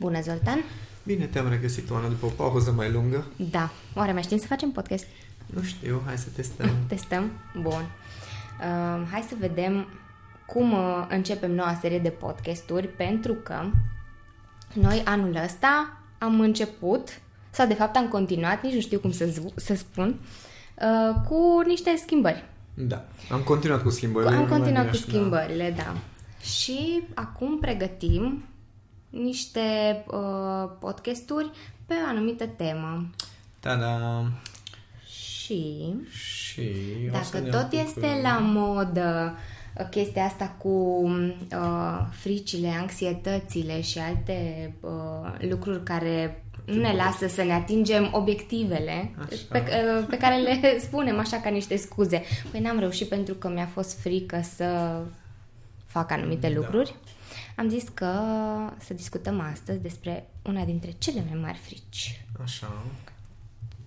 Bună, Zoltan! Bine te-am regăsit, Oana, după o pauză mai lungă. Da. Oare mai știm să facem podcast? Nu știu, hai să testăm. Testăm? Bun. Uh, hai să vedem cum uh, începem noua serie de podcasturi, pentru că noi anul ăsta am început, sau de fapt am continuat, nici nu știu cum să, să spun, uh, cu niște schimbări. Da, am continuat cu schimbările. Am continuat cu schimbările, da. da. Și acum pregătim niște uh, podcasturi pe o anumită temă. Da, da. Și, și dacă tot este la modă uh, chestia asta cu uh, fricile, anxietățile și alte uh, lucruri care nu ne lasă să ne atingem obiectivele pe, uh, pe care le spunem așa ca niște scuze. Păi n-am reușit pentru că mi-a fost frică să fac anumite da. lucruri. Am zis că să discutăm astăzi despre una dintre cele mai mari frici. Așa.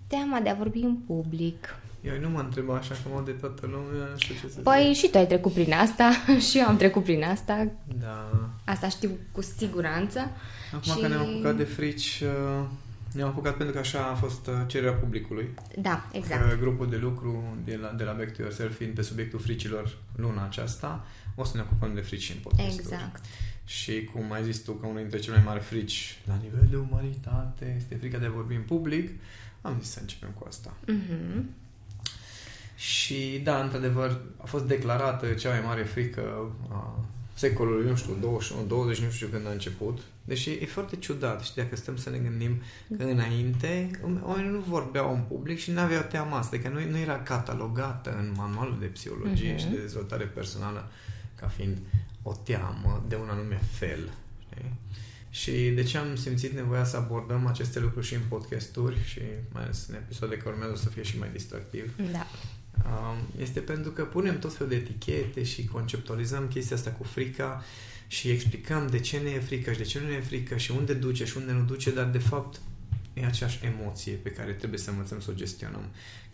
Teama de a vorbi în public. Eu nu mă întreb așa că mă de toată lumea, nu știu ce să Păi zic. și tu ai trecut prin asta și eu am trecut prin asta. Da. Asta știu cu siguranță. Acum și... că ne-am apucat de frici, uh, ne-am apucat pentru că așa a fost uh, cererea publicului. Da, exact. Grupul de lucru de la, de la Back to Yourself fiind pe subiectul fricilor luna aceasta, o să ne ocupăm de frici în podcast Exact. Și cum ai zis tu că unul dintre cele mai mari frici la nivel de umanitate este frica de a vorbi în public, am zis să începem cu asta. Mm-hmm. Și da, într-adevăr, a fost declarată cea mai mare frică a secolului, nu știu, 21, 20, nu știu când a început. Deși e foarte ciudat, și dacă stăm să ne gândim că înainte oamenii nu vorbeau în public și nu aveau teama asta, că nu, nu era catalogată în manualul de psihologie uh-huh. și de dezvoltare personală ca fiind o teamă de un anume fel. Știi? Și de ce am simțit nevoia să abordăm aceste lucruri și în podcasturi și mai ales în episoade care urmează să fie și mai distractiv. Da. Este pentru că punem tot felul de etichete și conceptualizăm chestia asta cu frica și explicăm de ce ne e frică și de ce nu ne e frică și unde duce și unde nu duce, dar de fapt e aceeași emoție pe care trebuie să învățăm să o gestionăm.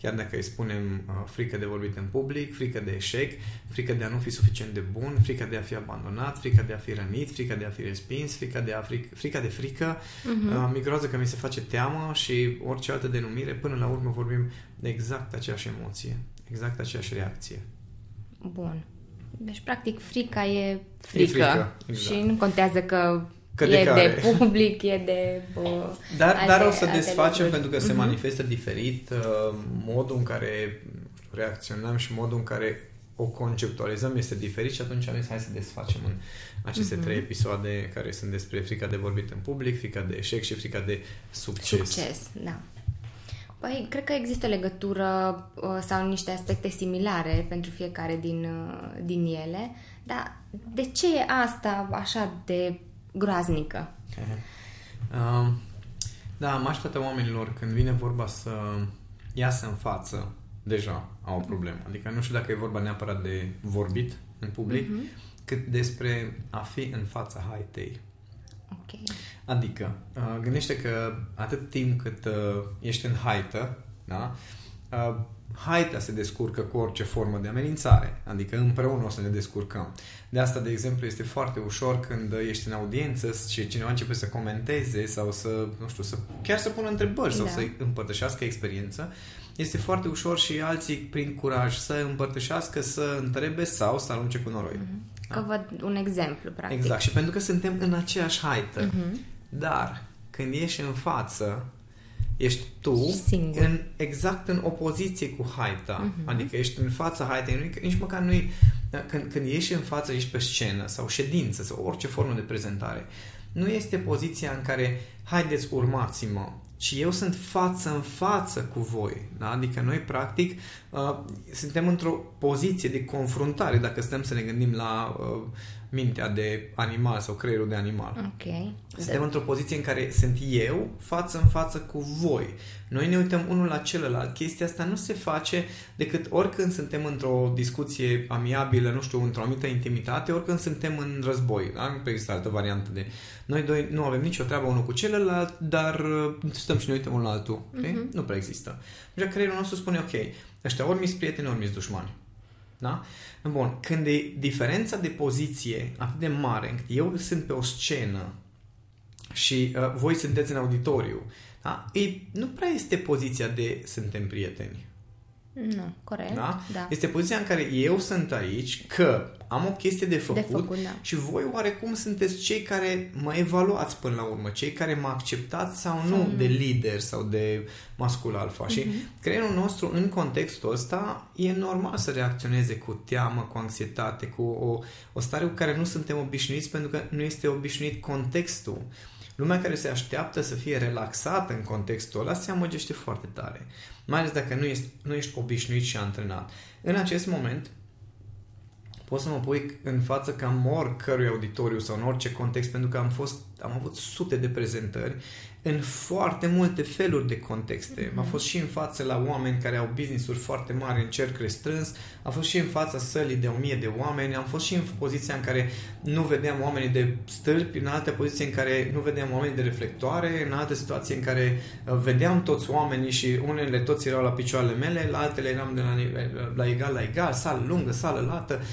Chiar dacă îi spunem uh, frică de vorbit în public, frică de eșec, frică de a nu fi suficient de bun, frică de a fi abandonat, frică de a fi rănit, frică de a fi respins, frică de, a fric, frica de frică, uh-huh. uh, migroază că mi se face teamă și orice altă denumire, până la urmă vorbim de exact aceeași emoție, exact aceeași reacție. Bun. Deci, practic, frica e frică. E frică exact. Și nu contează că că de e care? de public, e de... Uh, dar, alte, dar o să desfacem pentru că uh-huh. se mhm. manifestă diferit uh, modul în care reacționăm și modul în care o conceptualizăm este diferit și atunci am zis hai să desfacem în aceste uh-huh. trei episoade care sunt despre frica de vorbit în public, frica de eșec și frica de succes. Succes, da. Păi, cred că există legătură uh, sau niște aspecte similare pentru fiecare din, uh, din ele, dar de ce e asta așa de groaznică. Uh, da, majoritatea oamenilor, când vine vorba să iasă în față, deja au o problemă. Adică nu știu dacă e vorba neapărat de vorbit în public, uh-huh. cât despre a fi în fața haitei. Okay. Adică, uh, gândește că atât timp cât uh, ești în haită, da? Uh, haita se descurcă cu orice formă de amenințare, adică împreună o să ne descurcăm. De asta, de exemplu, este foarte ușor când ești în audiență și cineva începe să comenteze sau să, nu știu, să chiar să pună întrebări sau da. să împărtășească experiență, este foarte ușor și alții, prin curaj, să împărtășească, să întrebe sau să arunce cu noroi. Mm-hmm. Că văd un exemplu, practic. Exact. Și pentru că suntem în aceeași haită. Mm-hmm. Dar, când ieși în față, ești tu Singur. în, exact în opoziție cu haita. Uh-huh. Adică ești în fața haitei, nu, nici măcar nu când, când ieși în față, ești pe scenă sau ședință sau orice formă de prezentare. Nu este poziția în care haideți urmați-mă, ci eu sunt față în față cu voi. Da? Adică noi, practic, uh, suntem într-o poziție de confruntare, dacă stăm să ne gândim la uh, mintea de animal sau creierul de animal. Ok. Suntem de... într-o poziție în care sunt eu față în față cu voi. Noi ne uităm unul la celălalt. Chestia asta nu se face decât oricând suntem într-o discuție amiabilă, nu știu, într-o anumită intimitate, oricând suntem în război. Da? Nu există altă variantă de... Noi doi nu avem nicio treabă unul cu celălalt, dar uh, stăm și ne uităm unul la altul. Uh-huh. Nu prea există. Deci creierul nostru spune, ok, ăștia ori mi prieteni, ori mi dușmani. Da? Bun, când e diferența de poziție atât de mare, încât eu sunt pe o scenă și uh, voi sunteți în auditoriu, da? Ei, nu prea este poziția de suntem prieteni. Nu, corect. Da? da. Este poziția în care eu sunt aici, că am o chestie de făcut, De făcut, da. și voi oarecum sunteți cei care mă evaluați până la urmă, cei care mă acceptați sau nu Sau nu. de lider sau de mascul alfa. Și Mhm. creierul nostru în contextul ăsta e normal să reacționeze cu teamă, cu anxietate, cu o, o stare cu care nu suntem obișnuiți pentru că nu este obișnuit contextul. Lumea care se așteaptă să fie relaxată în contextul ăla se amăgește foarte tare. Mai ales dacă nu ești, nu ești obișnuit și antrenat. În acest moment, pot să mă pui în față cam oricărui auditoriu sau în orice context, pentru că am, fost, am avut sute de prezentări în foarte multe feluri de contexte. Mhm. Am fost și în față la oameni care au business-uri foarte mari în cerc restrâns, am fost și în fața sălii de o mie de oameni, am fost și în poziția în care nu vedeam oamenii de stâlpi, în alte poziții în care nu vedeam oamenii de reflectoare, în alte situații în care uh, vedeam toți oamenii și unele toți erau la picioarele mele, la altele eram de la, nivel- la egal la egal, sală lungă, sală lată. Uh,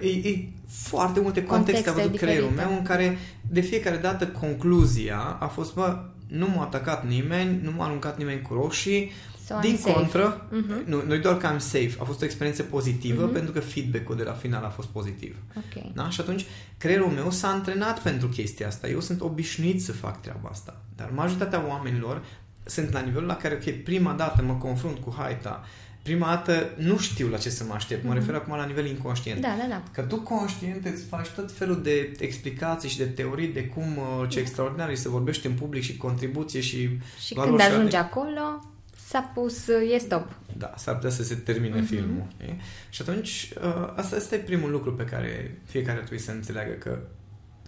E, e foarte multe contexte a Contexte văzut creierul diferite. meu în care de fiecare dată concluzia a fost, bă, nu m-a atacat nimeni, nu m-a aruncat nimeni cu roșii, So, I'm din safe. contră, Mhm. nu, nu doar că am safe, a fost o experiență pozitivă Mhm. pentru că feedback-ul de la final a fost pozitiv. Ok. Da? Și atunci creierul meu s-a antrenat pentru chestia asta. Eu sunt obișnuit să fac treaba asta. Dar majoritatea oamenilor sunt la nivelul la care, ok, prima dată mă confrunt cu haita, prima dată nu știu la ce să mă aștept. Mă Mhm. refer acum la nivel inconștient. Da, da, da. Că tu conștient îți faci tot felul de explicații și de teorii de cum uh, ce extraordinar e să vorbești în public și contribuție și Și valori când și ajungi alte- acolo, s-a pus, e stop. Da, s-ar putea să se termine Mhm. filmul. E? Și atunci, uh, asta, asta e primul lucru pe care fiecare trebuie să înțeleagă că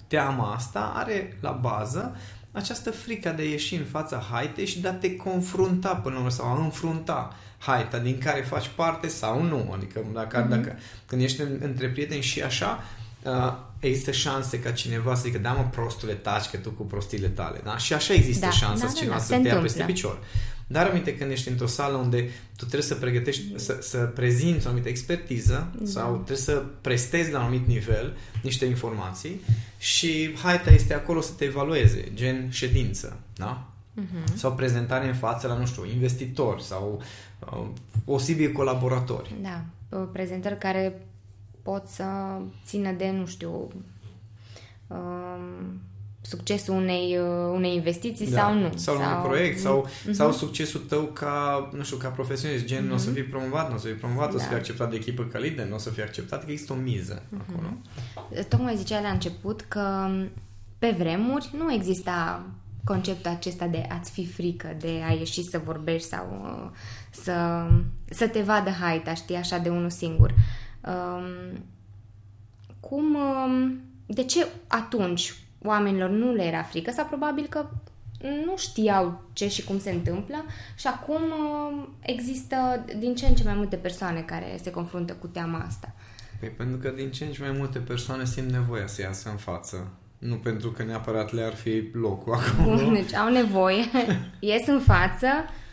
teama asta are la bază această frică de a ieși în fața haitei și de a te confrunta până la urmă sau a înfrunta haita din care faci parte sau nu. Adică dacă, Mhm. dacă când ești în, între prieteni și așa, uh, există șanse ca cineva să zică, da mă prostule, taci că tu cu prostiile tale. Da? Și așa există Da, șansa da, să da, cineva da, să se te ia întâmplă. peste picior. Dar aminte când ești într-o sală unde tu trebuie să pregătești, să, să prezinți o anumită expertiză Da. sau trebuie să prestezi la un anumit nivel niște informații și haita este acolo să te evalueze, gen ședință, da? Mhm. Sau prezentare în față la, nu știu, investitori sau uh, posibili colaboratori. Da, uh, prezentări care pot să țină de, nu știu, um, succesul unei, uh, unei investiții Da. sau nu. Sau, sau un proiect, sau, Mhm. sau succesul tău ca, nu știu, ca profesionist, gen, nu o să fii promovat, nu o să fii promovat, o să Da. fii acceptat de echipă ca lider, nu o să fii acceptat, că există o miză acolo. Tocmai zicea la început că pe vremuri nu exista conceptul acesta de a-ți fi frică, de a ieși să vorbești sau uh, să, să te vadă haita, știi, așa de unul singur. Um, cum, um, de ce atunci oamenilor nu le era frică sau probabil că nu știau ce și cum se întâmplă și acum um, există din ce în ce mai multe persoane care se confruntă cu teama asta. Păi pentru că din ce în ce mai multe persoane simt nevoia să iasă în față. Nu pentru că neapărat le-ar fi locul acolo. Bun, deci au nevoie, ies în față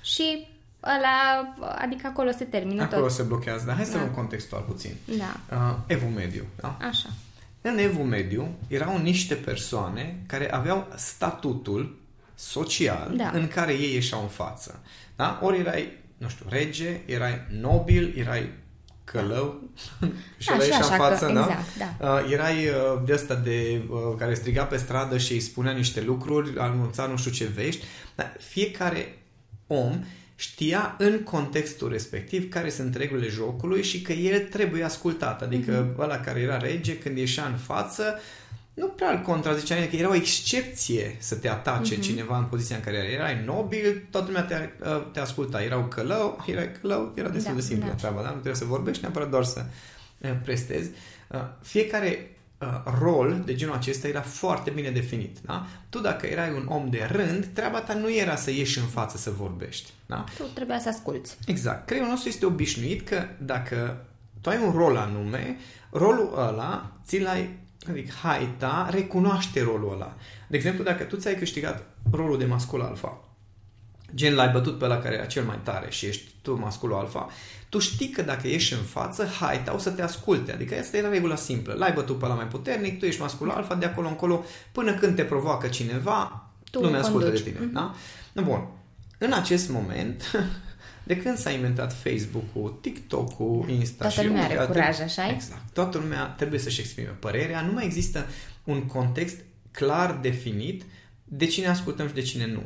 și ăla, adică acolo se termină Acolo tot. se blochează. Dar hai să Da. luăm contextual puțin. Da, Uh, evul mediu. Da? așa. În evul mediu erau niște persoane care aveau statutul social Da. în care ei ieșeau în față. Da? Ori erai, nu știu, rege, erai nobil, erai călău și Da, erai și ieșea așa în față, că- da? exact, da. Uh, erai uh, de ăsta de, uh, care striga pe stradă și îi spunea niște lucruri, anunța nu știu ce vești, dar fiecare om știa în contextul respectiv care sunt regulile jocului și că el trebuie ascultat. Adică Mhm. mm-hmm. ăla care era rege, când ieșea în față, nu prea îl contrazicea nimeni, că era o excepție să te atace Mhm. mm-hmm. cineva în poziția în care era. Erai nobil, toată lumea te, uh, te asculta. Erau călău, erai călău, era destul Da, de simplă da. treaba, da? Nu trebuie să vorbești, neapărat doar să uh, prestezi. Uh, Fiecare uh, rol de genul acesta era foarte bine definit. Da? Tu dacă erai un om de rând, treaba ta nu era să ieși în față să vorbești. Da? Tu trebuia să asculți. Exact. Creierul nostru este obișnuit că dacă tu ai un rol anume, rolul ăla ți l-ai, adică haita, recunoaște rolul ăla. De exemplu, dacă tu ți-ai câștigat rolul de mascul alfa, gen l-ai bătut pe la care era cel mai tare și ești tu masculul alfa, tu știi că dacă ieși în față, haita o să te asculte. Adică asta era regula simplă. L-ai bătut pe la mai puternic, tu ești masculul alfa, de acolo încolo, până când te provoacă cineva, Tu lumea ascultă conduci. de tine. Mm-hmm. Da? Bun. În acest moment, de când s-a inventat Facebook-ul, TikTok-ul, Insta Toată și lumea multe are alte- curaj, așa Exact. Toată lumea trebuie să-și exprime părerea. Nu mai există un context clar definit de cine ascultăm și de cine nu.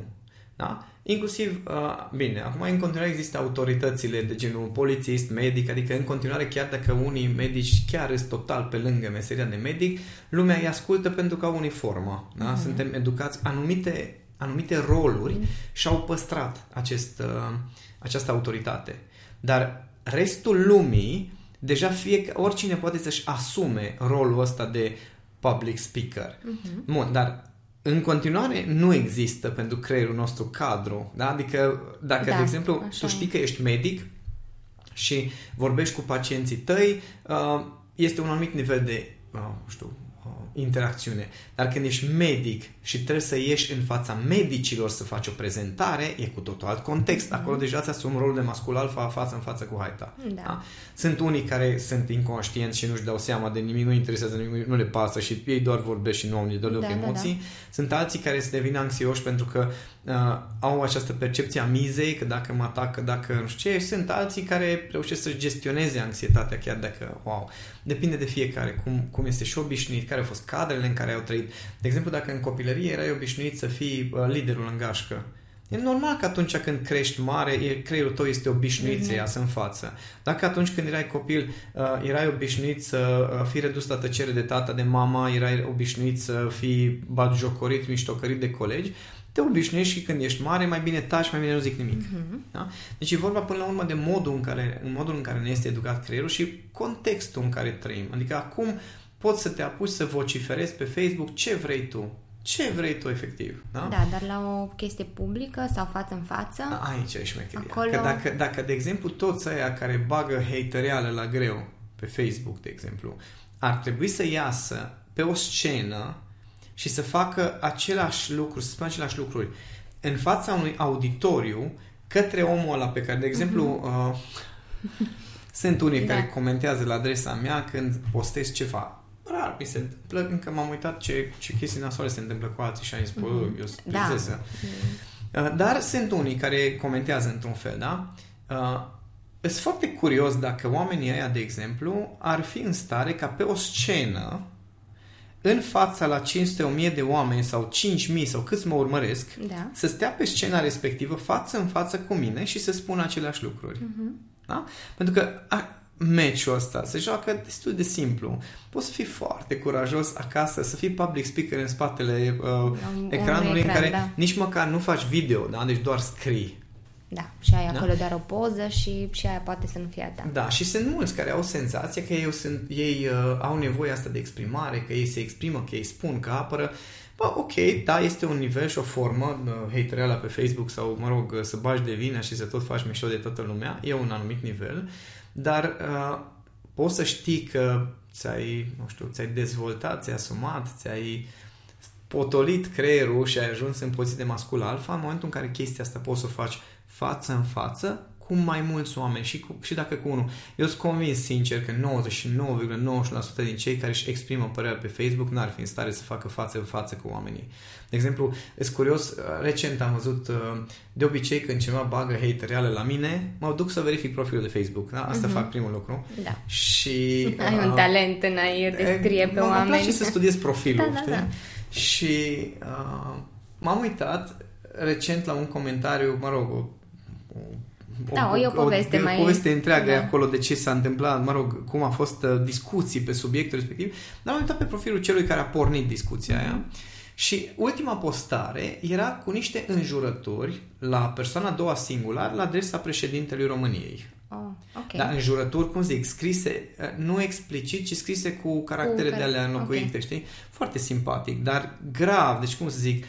Da? Inclusiv, uh, bine, acum în continuare există autoritățile de genul polițist, medic, adică în continuare chiar dacă unii medici chiar sunt total pe lângă meseria de medic, lumea îi ascultă pentru că au uniformă. Da? Suntem educați anumite, anumite roluri și-au păstrat acest, uh, această autoritate. Dar restul lumii, deja fie, oricine poate să-și asume rolul ăsta de public speaker. Bun, dar în continuare nu există pentru creierul nostru cadru. Da? Adică dacă, Da, de exemplu, așa tu e. știi că ești medic și vorbești cu pacienții tăi, uh, este un anumit nivel de, uh, nu știu, uh, interacțiune. Dar când ești medic și trebuie să ieși în fața medicilor să faci o prezentare, e cu totul alt context. Acolo deja ți asumi rolul de mascul alfa față în față cu haita. Da. Sunt unii care sunt inconștienți și nu-și dau seama de nimic, nu interesează nimic, nu le pasă și ei doar vorbesc și nu au deloc Da, da, emoții. Sunt alții care se devin anxioși pentru că uh, au această percepție a mizei, că dacă mă atacă, dacă nu știu ce. Sunt alții care reușesc să gestioneze anxietatea chiar dacă, wow, depinde de fiecare, cum, cum este și obișnuit, care au fost cadrele în care au trăit. De exemplu, dacă în copilărie erai obișnuit să fii uh, liderul în gașcă, E normal că atunci când crești mare, e- creierul tău este obișnuit să iasă în față. Dacă atunci când erai copil, uh, erai obișnuit să uh, fii redus la tăcere de tata, de mama, erai obișnuit să fii batjocorit, miștocărit de colegi, te obișnuiești și când ești mare, mai bine taci, mai bine nu zic nimic. Da? Deci e vorba până la urmă de modul în care, în modul în care ne este educat creierul și contextul în care trăim. Adică acum poți să te apuci să vociferezi pe Facebook ce vrei tu. Ce vrei tu efectiv. Da? Da, dar la o chestie publică sau față în față, Aici e șmecheria. Acolo- Că dacă, dacă, de exemplu, toți aia care bagă hatereală la greu pe Facebook, de exemplu, ar trebui să iasă pe o scenă și să facă același lucru, să spună același lucruri în fața unui auditoriu către omul ăla pe care, de exemplu, uh, sunt unii Da. care comentează la adresa mea când postez ceva. Rar mi se întâmplă, încă m-am uitat ce, ce chestii nasoale se întâmplă cu alții și am zis, bă, eu sunt Da. prințesă. Uh, Dar sunt unii care comentează într-un fel, da? Uh, Sunt foarte curios dacă oamenii ăia, de exemplu, ar fi în stare ca pe o scenă, în fața la 500-1000 de oameni sau 5000 sau câți mă urmăresc, Da. să stea pe scena respectivă față în față cu mine și să spună aceleași lucruri. Da? Pentru că a, meciul ăsta se joacă destul de simplu. Poți să fii foarte curajos acasă, să fii public speaker în spatele uh, Un- ecranului unui în ecran, care da. nici măcar nu faci video, da? deci doar scrii. Da, și ai Da? acolo doar o poză și, și aia poate să nu fie a ta. Da, și sunt mulți care au senzația că ei, sunt, ei uh, au nevoie asta de exprimare, că ei se exprimă, că ei spun, că apără. Bă, ok, da, este un nivel și o formă, uh, hatereala pe Facebook sau, mă rog, uh, să bagi de vină și să tot faci mișto de toată lumea, e un anumit nivel, dar uh, poți să știi că ți-ai, nu știu, ți-ai dezvoltat, ți-ai asumat, ți-ai potolit creierul și ai ajuns în poziție de mascul alfa, în momentul în care chestia asta poți să o faci față în față cu mai mulți oameni și, cu, și dacă cu unul. Eu sunt convins, sincer, că 99,9% din cei care își exprimă părerea pe Facebook n-ar fi în stare să facă față în față cu oamenii. De exemplu, e curios, recent am văzut, de obicei când cineva bagă hatereală la mine, mă duc să verific profilul de Facebook. Da? Asta uh-huh. fac primul lucru. Da. Și... Ai un uh, talent în a-i descrie pe mă, oameni. Îmi place să studiez profilul, Da, da, știi? da. Și uh, m-am uitat recent la un comentariu, mă rog, o, o, Da, o- e o poveste o, mai- o poveste întreagă da. acolo de ce s-a întâmplat, mă rog, cum a fost uh, discuții pe subiectul respectiv, dar am uitat pe profilul celui care a pornit discuția aia și ultima postare era cu niște înjurături la persoana a doua singular la adresa președintelui României. Oh, ok. Da, înjurături, cum zic, scrise, uh, nu explicit, ci scrise cu caractere Cu de alea care- înlocuite, ok. știi? Foarte simpatic, dar grav, deci cum să zic,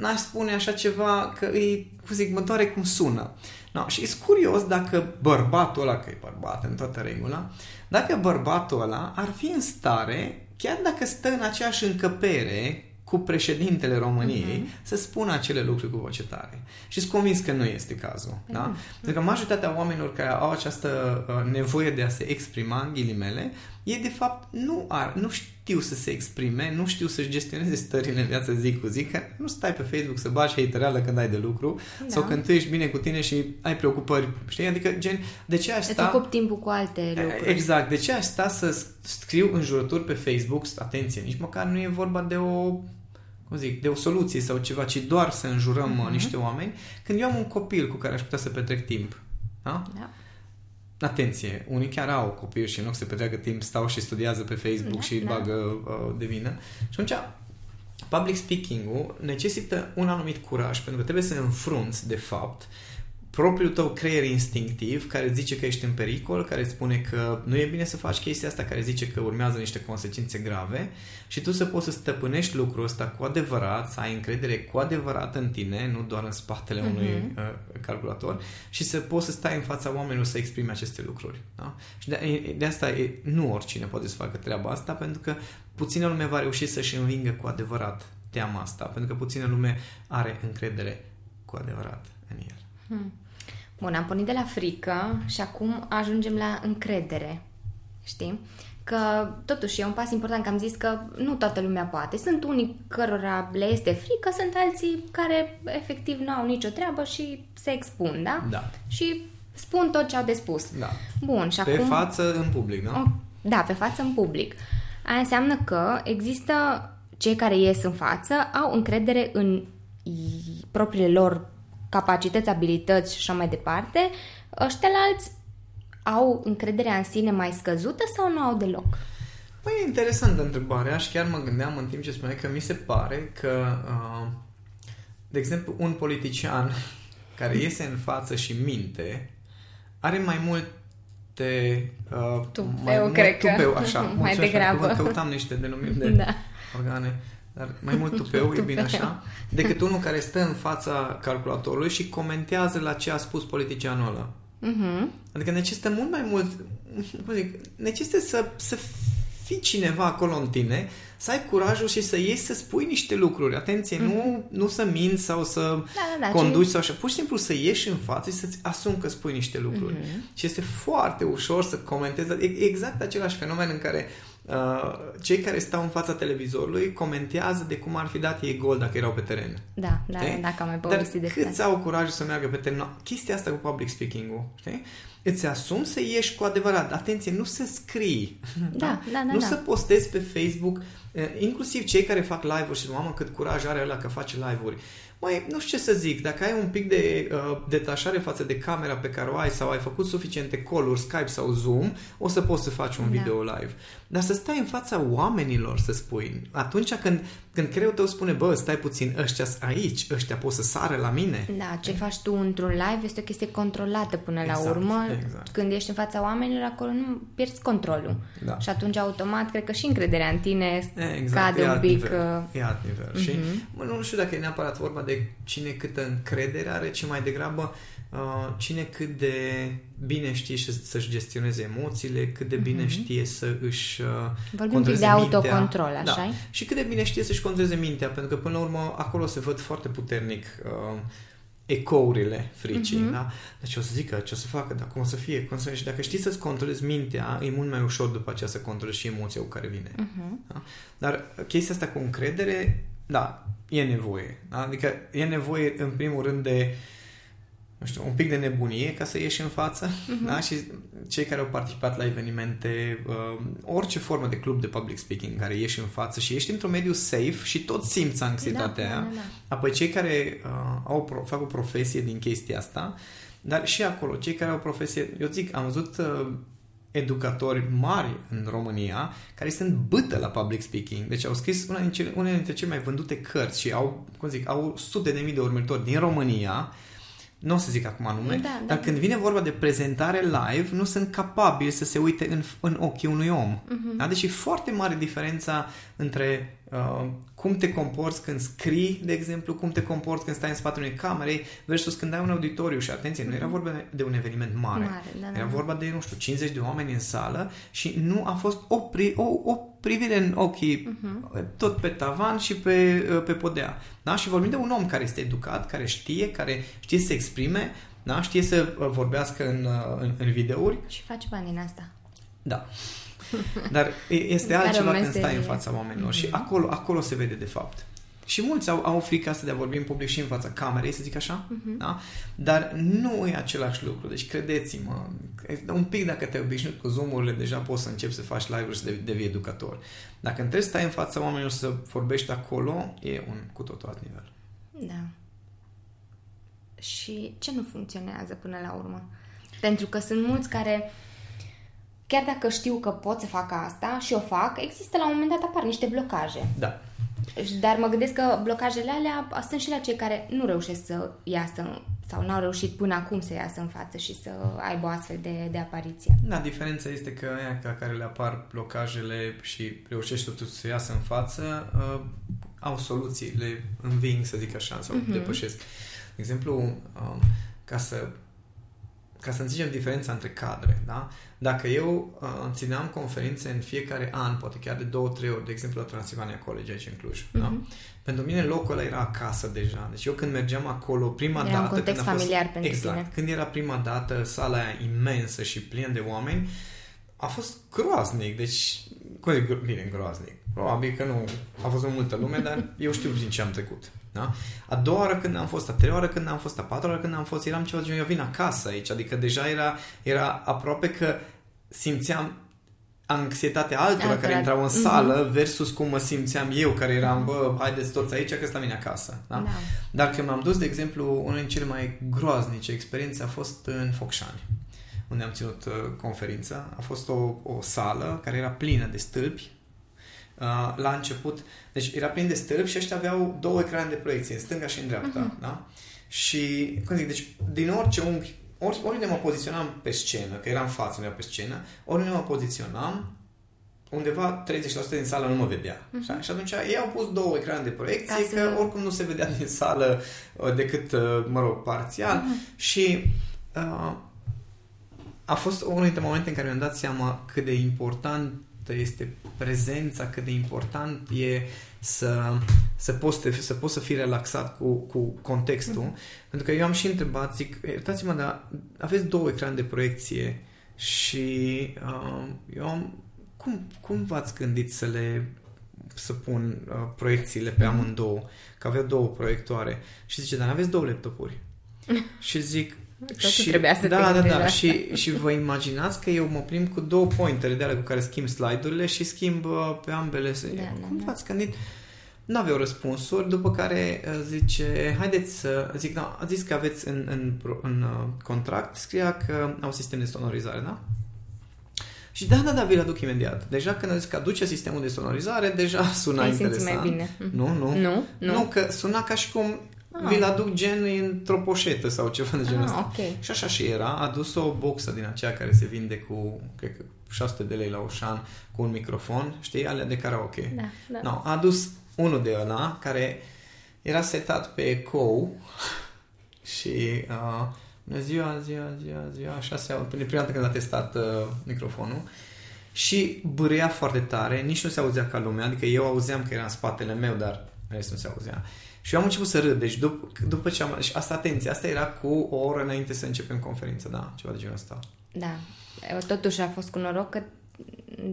n-aș spune așa ceva că îi, cum zic, mă doare cum sună. No, și e curios dacă bărbatul ăla, că e bărbat în toată regula, dacă bărbatul ăla ar fi în stare, chiar dacă stă în aceeași încăpere cu președintele României, uh-huh. să spună acele lucruri cu voce tare. Și sunt convins că nu este cazul. Da? Pentru că majoritatea oamenilor care au această uh, nevoie de a se exprima, în ghilimele, ei de fapt nu, ar, nu, ș- știu să se exprime, nu știu să-și gestioneze stările în viața zi cu zi, că nu stai pe Facebook să bagi hatereală când ai de lucru da. sau când tu ești bine cu tine și ai preocupări, știi? Adică, gen, de ce aș sta... Îți ocup timpul cu alte lucruri. Exact, de ce aș sta să scriu înjurături pe Facebook, atenție, nici măcar nu e vorba de o cum zic, de o soluție sau ceva, ci doar să înjurăm uh-huh. niște oameni, când eu am un copil cu care aș putea să petrec timp. Da? da. Atenție, unii chiar au copii și în loc să petreacă timp stau și studiază pe Facebook da, și da. bagă uh, de vină. Și atunci, public speaking-ul necesită un anumit curaj, pentru că trebuie să înfrunți, de fapt, propriul tău creier instinctiv care zice că ești în pericol, care spune că nu e bine să faci chestia asta, care zice că urmează niște consecințe grave și tu să poți să stăpânești lucrul ăsta cu adevărat, să ai încredere cu adevărat în tine, nu doar în spatele uh-huh. unui uh, calculator și să poți să stai în fața oamenilor să exprimi aceste lucruri. Da? Și de, de asta e, nu oricine poate să facă treaba asta pentru că puțină lume va reuși să-și învingă cu adevărat teama asta, pentru că puțină lume are încredere cu adevărat în el. Hmm. Bun, am pornit de la frică și acum ajungem la încredere. Știi? Că totuși e un pas important că am zis că nu toată lumea poate. Sunt unii cărora le este frică, sunt alții care efectiv nu au nicio treabă și se expun, da? Da. Și spun tot ce au de spus. Da. Bun, și pe acum... față în public, nu? Da, pe față în public. Aia înseamnă că există cei care ies în față, au încredere în propriile lor capacități, abilități și așa mai departe, ăștia alți au încrederea în sine mai scăzută sau nu au deloc? Păi e interesantă întrebarea și chiar mă gândeam în timp ce spuneai că mi se pare că, uh, de exemplu, un politician care iese în față și minte are mai multe uh, tupeu, mai mult, cred tupeu, că. așa, mai degrabă. Căutam niște denumiri de da. organe dar mai mult tupeu, e bine așa, decât unul care stă în fața calculatorului și comentează la ce a spus politicianul ăla. Uh-huh. Adică necesită mult mai mult, cum zic, necesită să, să fii cineva acolo în tine, să ai curajul și să iei să spui niște lucruri. Atenție, uh-huh. nu, nu să minți sau să da, da, da, conduci ce... sau așa. Pur și simplu să ieși în față și să-ți asumi că spui niște lucruri. Uh-huh. Și este foarte ușor să comentezi exact același fenomen în care Uh, cei care stau în fața televizorului comentează de cum ar fi dat ei gol dacă erau pe teren. Da, da, știi? dacă am mai povestit de cât au curajul să meargă pe teren? No, chestia asta cu public speaking-ul, știi? Îți asumi să ieși cu adevărat. Atenție, nu să scrii. Da, da, da. nu da. să postezi pe Facebook, uh, inclusiv cei care fac live-uri și mamă cât curaj are ăla că face live-uri mai, nu știu ce să zic, dacă ai un pic de uh, detașare față de camera pe care o ai sau ai făcut suficiente call Skype sau Zoom, o să poți să faci un da. video live. Dar să stai în fața oamenilor să spui, atunci când, când creierul tău spune, bă, stai puțin, ăștia aici, ăștia pot să sară la mine. Da, ce faci tu într-un live este o chestie controlată până exact, la urmă. Exact. Când ești în fața oamenilor, acolo nu pierzi controlul. Da. Și atunci, automat, cred că și încrederea în tine exact, cade un pic... Nivel. E alt nivel. Uh-huh. Și mă, nu știu dacă e neapărat vorba de cine câtă încredere are, ci mai degrabă uh, cine cât de bine știe să-și gestioneze emoțiile, cât de bine uh-huh. știe să își uh, Vorbim de mintea. autocontrol, așa da. Și cât de bine știe să-și controleze mintea, pentru că până la urmă acolo se văd foarte puternic uh, ecourile fricii, uh-huh. da? Deci o să zică ce o să facă, dar cum o să fie, cum să... și dacă știi să-ți controlezi mintea, e mult mai ușor după aceea să controlezi și emoția cu care vine. Uh-huh. Da? Dar chestia asta cu încredere, da, e nevoie. Da? Adică e nevoie, în primul rând, de nu știu, un pic de nebunie ca să ieși în față uh-huh. da? și cei care au participat la evenimente, uh, orice formă de club de public speaking în care ieși în față și ești într-un mediu safe și tot simți anxietatea da, aia. Da, da, da. Apoi cei care uh, au, fac o profesie din chestia asta, dar și acolo, cei care au o profesie, eu zic, am văzut uh, educatori mari în România care sunt bâtă la public speaking. Deci au scris una dintre, una dintre cele mai vândute cărți și au, cum zic, au sute de mii de urmăritori din România nu o să zic acum nume, da, da. dar când vine vorba de prezentare live, nu sunt capabili să se uite în, în ochii unui om. Uh-huh. Da? Deci e foarte mare diferența între uh, cum te comporți când scrii, de exemplu, cum te comporți când stai în spatele unei camere versus când ai un auditoriu și atenție, uh-huh. nu era mhm. vorba de un eveniment mare, mare da, da. era vorba de, nu știu, 50 de oameni în sală și nu a fost o, pri, o, o privire în ochii uh-huh. tot pe tavan și pe, uh, pe podea. Da? Și vorbim de un om care este educat, care știe, care știe să se exprime, da? știe să uh, vorbească în, uh, în, în videouri. Și face bani din asta. Da. Dar este Care altceva o când stai în meserie. fața oamenilor și Mhm. acolo, acolo se vede de fapt. Și mulți au, au frica asta de a vorbi în public și în fața camerei, să zic așa, Mhm. da? dar nu e același lucru. Deci credeți-mă, un pic dacă te obișnuit cu zoom deja poți să începi să faci live-uri și să devii educator. Dacă trebuie să stai în fața oamenilor să vorbești acolo, e un cu totul alt nivel. Da. Și ce nu funcționează până la urmă? Pentru că sunt mulți care, chiar dacă știu că pot să fac asta și o fac, există la un moment dat apar niște blocaje. Da. Dar mă gândesc că blocajele alea sunt și la cei care nu reușesc să iasă sau n-au reușit până acum să iasă în față și să aibă o astfel de, de apariție. Da, diferența este că aia ca care le apar blocajele și reușești totuși să iasă în față, uh, au soluții, le înving, să zic așa, sau Mhm. uh-huh. depășesc. De exemplu, um, ca să ca să înțelegem diferența între cadre, da? Dacă eu uh, țineam conferințe în fiecare an, poate chiar de două, trei ori, de exemplu la Transilvania College aici în Cluj, uh-huh. da? Mhm. Pentru mine locul ăla era acasă deja. Deci eu când mergeam acolo prima Era dată... un context când a fost, familiar pentru exact, tine. Când era prima dată sala aia imensă și plină de oameni, a fost groaznic. Deci, cum zic, bine, groaznic. Probabil că nu a fost multă lume, dar eu știu prin ce am trecut. Da? A doua oară când am fost, a treia oară când am fost, a patra oară când am fost, eram ceva de genul, eu vin acasă aici. Adică deja era, era aproape că simțeam anxietatea altora Altora. care intrau în Mhm. sală versus cum mă simțeam eu care eram, bă, haideți toți aici că sunt la mine acasă. Da? Da. Dar când m-am dus, de exemplu, una din cele mai groaznice experiențe a fost în Focșani, unde am ținut uh, conferința. A fost o, o sală care era plină de stâlpi. Uh, la început, deci era plin de stâlpi și ăștia aveau două ecrane de proiecție, în stânga și în dreapta. Uh-huh. Da? Și, cum zic, deci din orice unghi, ori, oriunde mă poziționam pe scenă, că eram în față, nu era pe scenă, oriunde mă poziționam, undeva 30% din sală nu mă vedea. Uh-huh. Și atunci ei au pus două ecrane de proiecție, Ca să- că oricum nu se vedea din sală uh, decât, uh, mă rog, parțial. Uh-huh. Și uh, a fost unul dintre momente în care mi-am dat seama cât de importantă este prezența, cât de important e să, să, poți, să, să poți să fii relaxat cu, cu contextul. Mm-hmm. Pentru că eu am și întrebat, zic, iertați-mă, dar aveți două ecrane de proiecție și uh, eu am, cum, cum v-ați gândit să le să pun uh, proiecțiile pe amândouă, că aveau două proiectoare și zice, dar aveți două laptopuri. și zic, Tot și, trebuia să da, te da, gândești da, la și, și vă imaginați că eu mă plimb cu două pointere de alea cu care schimb slide-urile și schimb uh, pe ambele. Da, da, Cum da. v-ați gândit? Nu aveau răspunsuri, după care uh, zice, haideți să, zic, da, a zis că aveți în, în, pro- în uh, contract, scria că au sistem de sonorizare, da? Și da, da, da, vi-l aduc imediat. Deja când a zis că aduce sistemul de sonorizare, deja suna Ai simțit interesant. mai bine. Mhm. Nu, nu. Nu? Nu? Nu, că suna ca și cum Ah. vi-l aduc gen într-o poșetă sau ceva de genul Ah, ăsta. ok. Și așa și era. A adus o boxă din aceea care se vinde cu, cred că, 600 de lei la Oșan cu un microfon, știi, alea de karaoke. Da, da. No, a adus unul de ăla care era setat pe eco și uh, bună ziua, ziua, ziua, ziua, așa se aude. Prima dată când a testat uh, microfonul și bârea foarte tare, nici nu se auzea ca lumea, adică eu auzeam că era în spatele meu, dar restul nu se auzea. Și eu am început să râd, deci după, după ce am... Și asta, atenție, asta era cu o oră înainte să începem conferința, da, ceva de genul ăsta. Da. Totuși a fost cu noroc că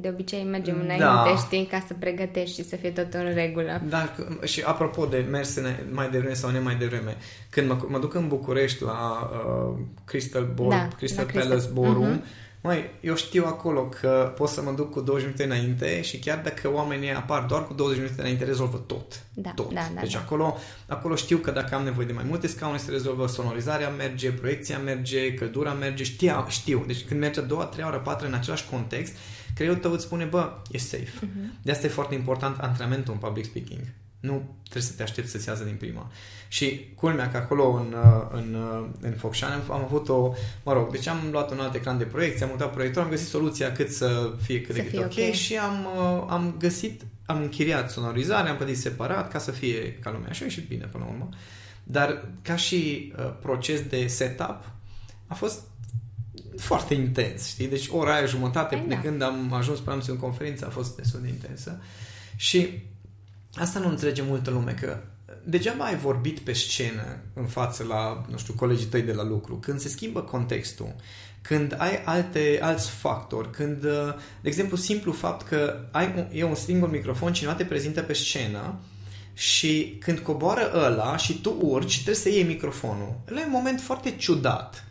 de obicei mergem Da. înainte, știi, ca să pregătești și să fie tot în regulă. Da, că- și apropo de mers în- mai devreme sau nemai devreme, când mă, mă duc în București la uh, Crystal, Ball, Da, Crystal la Crystal. Palace Ballroom, Mhm. Măi, eu știu acolo că pot să mă duc cu 20 minute înainte și chiar dacă oamenii apar doar cu 20 minute înainte, rezolvă tot. Da, tot. da, da, deci da. Acolo, acolo știu că dacă am nevoie de mai multe scaune, se rezolvă sonorizarea merge, proiecția merge, căldura merge, știu, știu. Deci când merge a doua, treia oră, patru în același context, creierul tău îți spune, bă, e safe. Mhm. De asta e foarte important antrenamentul în public speaking. Nu trebuie să te aștepți să-ți iasă din prima. Și culmea că acolo în, uh, în, uh, în Focșani am, am avut o, mă rog, deci am luat un alt ecran de proiecție, am mutat proiector, am găsit soluția cât să fie cât de Să cât fie ok, ok. și am, uh, am găsit, am închiriat sonorizare, am plătit separat ca să fie ca lumea și a ieșit bine până la urmă. Dar ca și uh, proces de setup a fost foarte intens, știi? Deci ora aia jumătate Păi de da. când am ajuns până am în conferință a fost destul de intensă. Și asta nu înțelege multă lume, că degeaba ai vorbit pe scenă în față la, nu știu, colegii tăi de la lucru. Când se schimbă contextul, când ai alte, alți factori, când, uh, de exemplu, simplu fapt că ai un, e un singur microfon, cineva te prezintă pe scenă și când coboară ăla și tu urci, trebuie să iei microfonul. Ăla e un moment foarte ciudat.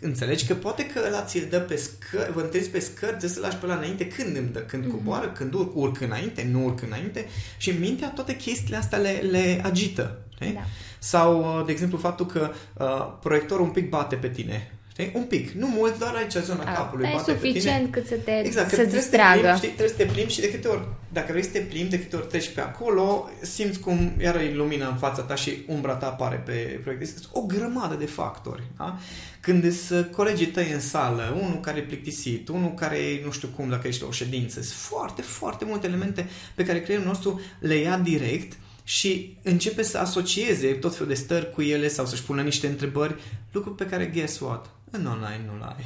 Înțelegi că poate că ăla ți-l dă pe scări, vă întâlniți pe scări, trebuie să lași pe la înainte. Când îmi dă? Când mm-hmm. coboară? Când urc? Urc înainte? Nu urc înainte? Și în mintea toate chestiile astea le, le agită. Da. Sau, uh, de exemplu, faptul că uh, proiectorul un pic bate pe tine. Știi? Un pic, nu mult, doar aici zona A, capului. E suficient cât să te exact, să distragă. Să știi, trebuie să te plimbi și de câte ori, dacă vrei să te plimbi, de câte ori treci pe acolo, simți cum iară e lumina în fața ta și umbra ta apare pe proiect. Este o grămadă de factori. Da? Când sunt colegii tăi în sală, unul care e plictisit, unul care e nu știu cum, dacă ești la o ședință, sunt foarte, foarte multe elemente pe care creierul nostru le ia direct și începe să asocieze tot felul de stări cu ele sau să-și pună niște întrebări, lucruri pe care, guess what, în online nu-l ai.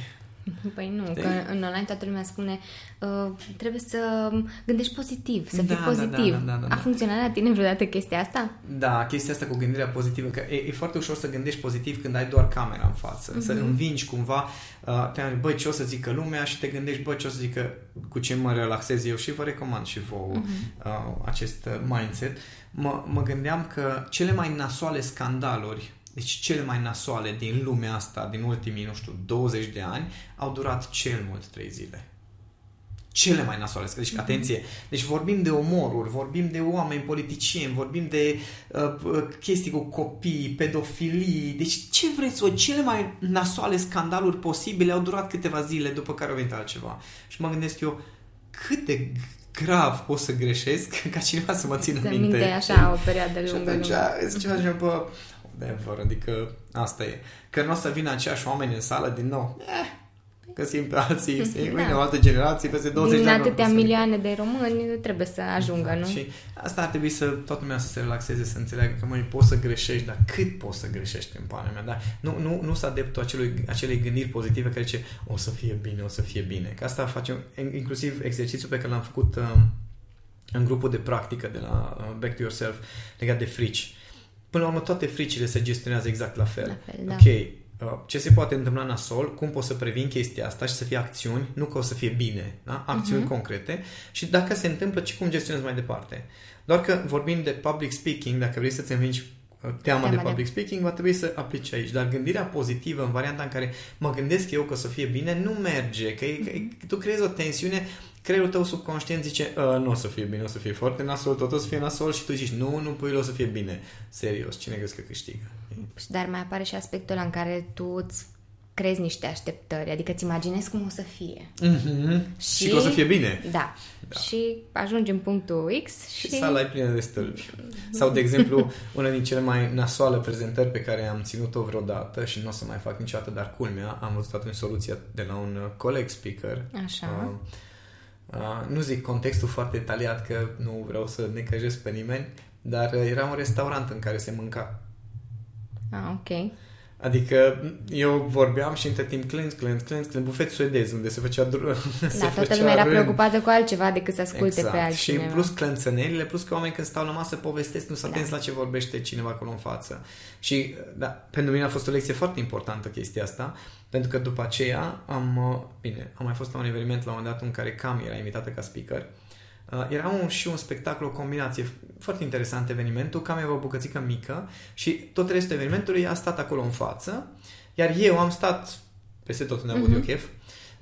Păi nu, de? că în online toată lumea spune uh, trebuie să gândești pozitiv, să da, fii pozitiv. Da, da, da, da, da. A funcționat la tine vreodată chestia asta? Da, chestia asta cu gândirea pozitivă, că e, e foarte ușor să gândești pozitiv când ai doar camera în față, mm-hmm. să mhm. învingi cumva, uh, te băi, ce o să zică lumea și te gândești, băi, ce o să zică, cu ce mă relaxez eu și vă recomand și vouă mm-hmm. uh, acest mindset. Mă, mă gândeam că cele mai nasoale scandaluri deci cele mai nasoale din lumea asta, din ultimii, nu știu, 20 de ani, au durat cel mult 3 zile. Cele mai nasoale. Deci, mhm. atenție, deci vorbim de omoruri, vorbim de oameni politicieni, vorbim de uh, uh, chestii cu copii, pedofilii, deci ce vreți voi, cele mai nasoale scandaluri posibile au durat câteva zile după care au venit altceva. Și mă gândesc eu, cât de grav pot să greșesc ca cineva să mă țină să minte. minte așa o perioadă lungă. Și atunci, ceva ce bă, whatever, adică asta e. Că nu o să vină aceiași oameni în sală din nou. Eh, găsim pe alții, da. vine o altă generație, peste 20 din de ani. Din atâtea milioane de români trebuie să ajungă, nu? Și asta ar trebui să toată lumea să se relaxeze, să înțeleagă că, mai poți să greșești, dar cât poți să greșești în pana mea? Dar nu, nu, nu să adeptul acelui, acelei gândiri pozitive care zice, o să fie bine, o să fie bine. Că asta facem, inclusiv exercițiul pe care l-am făcut um, în grupul de practică de la uh, Back to Yourself legat de frici Până la urmă, toate fricile se gestionează exact la fel. La fel da. Ok, uh, ce se poate întâmpla nasol, cum poți să previn chestia asta și să fie acțiuni, nu că o să fie bine, da? acțiuni uh-huh. concrete și dacă se întâmplă, ce cum gestionezi mai departe. Doar că vorbim de public speaking, dacă vrei să-ți învingi uh, teama, de public de... speaking, va trebui să aplici aici. Dar gândirea pozitivă, în varianta în care mă gândesc eu că o să fie bine, nu merge. Că, e, că tu creezi o tensiune creierul tău subconștient zice ă, nu o să fie bine, o să fie foarte nasol, tot o să fie nasol și tu zici nu, nu pui, o să fie bine. Serios, cine crezi că câștigă? Dar mai apare și aspectul ăla în care tu îți crezi niște așteptări, adică îți imaginezi cum o să fie. Mm-hmm. Și, și că o să fie bine. Da. da. Și ajungi în punctul X și... Și sala e plină de stâlpi. Sau, de exemplu, una din cele mai nasoale prezentări pe care am ținut-o vreodată și nu o să mai fac niciodată, dar culmea, am văzut atunci soluția de la un coleg speaker. Așa. Uh, Uh, nu zic contextul foarte detaliat că nu vreau să necăjesc pe nimeni, dar uh, era un restaurant în care se mânca. Ah, ok. Adică eu vorbeam și între timp clânz, clânz, clânz, clânz, bufet suedez, unde se făcea dr- Da, se toată lumea era preocupată cu altceva decât să asculte exact. pe altcineva. Și plus clănțănerile, plus că oamenii când stau la masă povestesc, nu s da. la ce vorbește cineva acolo în față. Și da, pentru mine a fost o lecție foarte importantă chestia asta, pentru că după aceea am, bine, am mai fost la un eveniment la un moment dat în care Cam era invitată ca speaker Uh, era un, și un spectacol, o combinație foarte interesant evenimentul, cam avea o bucățică mică și tot restul evenimentului a stat acolo în față, iar eu am stat peste tot unde am avut uh-huh. eu chef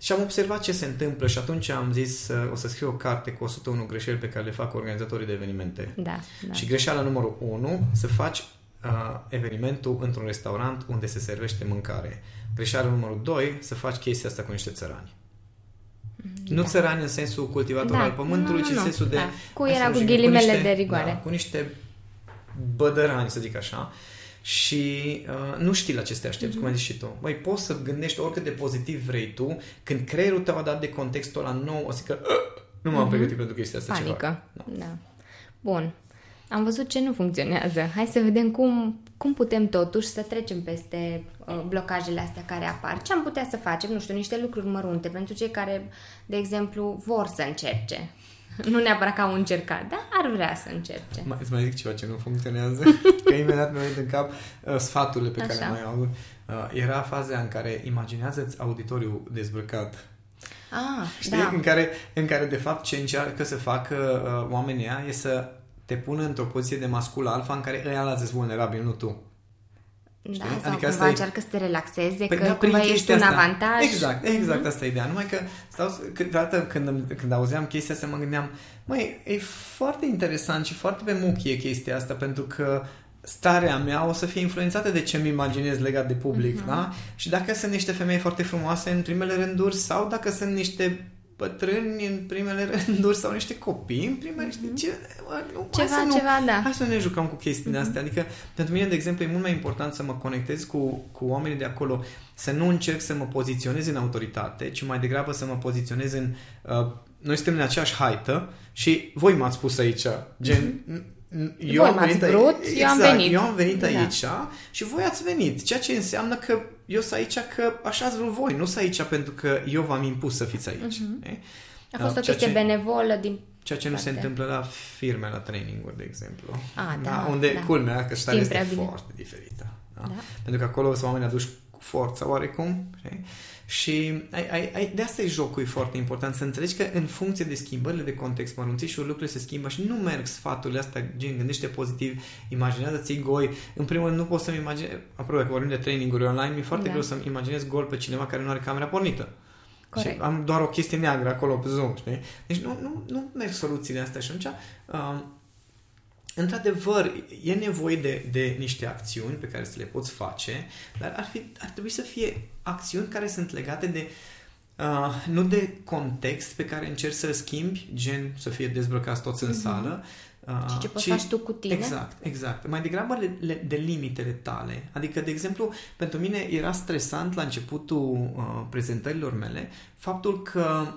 și am observat ce se întâmplă și atunci am zis uh, o să scriu o carte cu 101 greșeli pe care le fac organizatorii de evenimente. Da, da. Și greșeala numărul 1, să faci uh, evenimentul într-un restaurant unde se servește mâncare. Greșeala numărul 2, să faci chestia asta cu niște țărani. Nu da. țărani în sensul cultivator da. al pământului, nu, ci în sensul de... Da. Cu era cu ghilimele cu niște, de rigoare. Da, cu niște bădărani, să zic așa. Și uh, nu știi la ce te aștepți, mm-hmm. cum ai zis și tu. Băi, poți să gândești oricât de pozitiv vrei tu, când creierul tău a dat de contextul ăla nou, o să zică, nu m-am mm-hmm. pregătit pentru chestia asta Panică. Ceva. Da. da. Bun. Am văzut ce nu funcționează. Hai să vedem cum, cum putem totuși să trecem peste uh, blocajele astea care apar. Ce am putea să facem? Nu știu, niște lucruri mărunte pentru cei care, de exemplu, vor să încerce. Nu neapărat că au încercat, dar ar vrea să încerce. Mai, îți mai zic ceva ce nu funcționează, că imediat mi-a venit în cap uh, sfaturile pe Așa. care mai au. Uh, era faza în care imaginează-ți auditoriul dezbrăcat. Ah, Știi? Da. În, care, în care, de fapt, ce încearcă să facă uh, oamenii ăia e să te pună într-o poziție de mascul alfa în care ăia la vulnerabil, nu tu. Da, Știi? sau adică cumva încearcă e... să te relaxeze, păi, că da, cumva ești un avantaj. Exact, exact, mm-hmm. asta e ideea. Numai că stau, câteodată când, când auzeam chestia asta, mă gândeam, măi, e foarte interesant și foarte pe muchie chestia asta, pentru că starea mea o să fie influențată de ce mi imaginez legat de public, mm-hmm. da? Și dacă sunt niște femei foarte frumoase în primele rânduri sau dacă sunt niște bătrâni în primele rânduri sau niște copii în primele mm-hmm. ce, nu, ceva, hai să nu, ceva, da. Hai să ne jucăm cu chestiile mm-hmm. astea. Adică, pentru mine, de exemplu, e mult mai important să mă conectez cu, cu oamenii de acolo, să nu încerc să mă poziționez în autoritate, ci mai degrabă să mă poziționez în... Uh, noi suntem în aceeași haită și voi m-ați pus aici, gen... Mm-hmm eu voi am venit vrut, aici, eu am exact, venit. Eu am venit da. aici și voi ați venit, ceea ce înseamnă că eu sunt aici că așa ați vrut voi, nu sunt aici pentru că eu v-am impus să fiți aici. Uh-huh. A fost o chestie ce, benevolă din Ceea ce nu se întâmplă la firme, la traininguri, de exemplu. Ah, da, da, unde, da. culmea, că starea este foarte diferită. Da? Da. Pentru că acolo sunt oameni aduși cu forță oarecum. Știi? Și ai, ai, ai, de asta e jocul e foarte important, să înțelegi că în funcție de schimbările de context mărunțișuri, lucrurile se schimbă și nu merg sfaturile astea, gen, gândește pozitiv, imaginează-ți goi. În primul rând, nu poți să-mi imaginez, apropo, că vorbim de traininguri online, mi-e foarte da. greu să-mi imaginez gol pe cineva care nu are camera pornită. Corect. Și am doar o chestie neagră acolo pe Zoom, știi? Deci nu, nu, nu merg soluțiile astea și atunci uh, într-adevăr, e nevoie de, de niște acțiuni pe care să le poți face, dar ar, fi, ar trebui să fie acțiuni care sunt legate de uh, nu de context pe care încerci să schimbi, gen să fie dezbrăcați toți în mm-hmm. sală, Uh, și ce poți ci, faci tu cu tine. Exact, exact. Mai degrabă le, le, de limitele tale. Adică, de exemplu, pentru mine era stresant la începutul uh, prezentărilor mele faptul că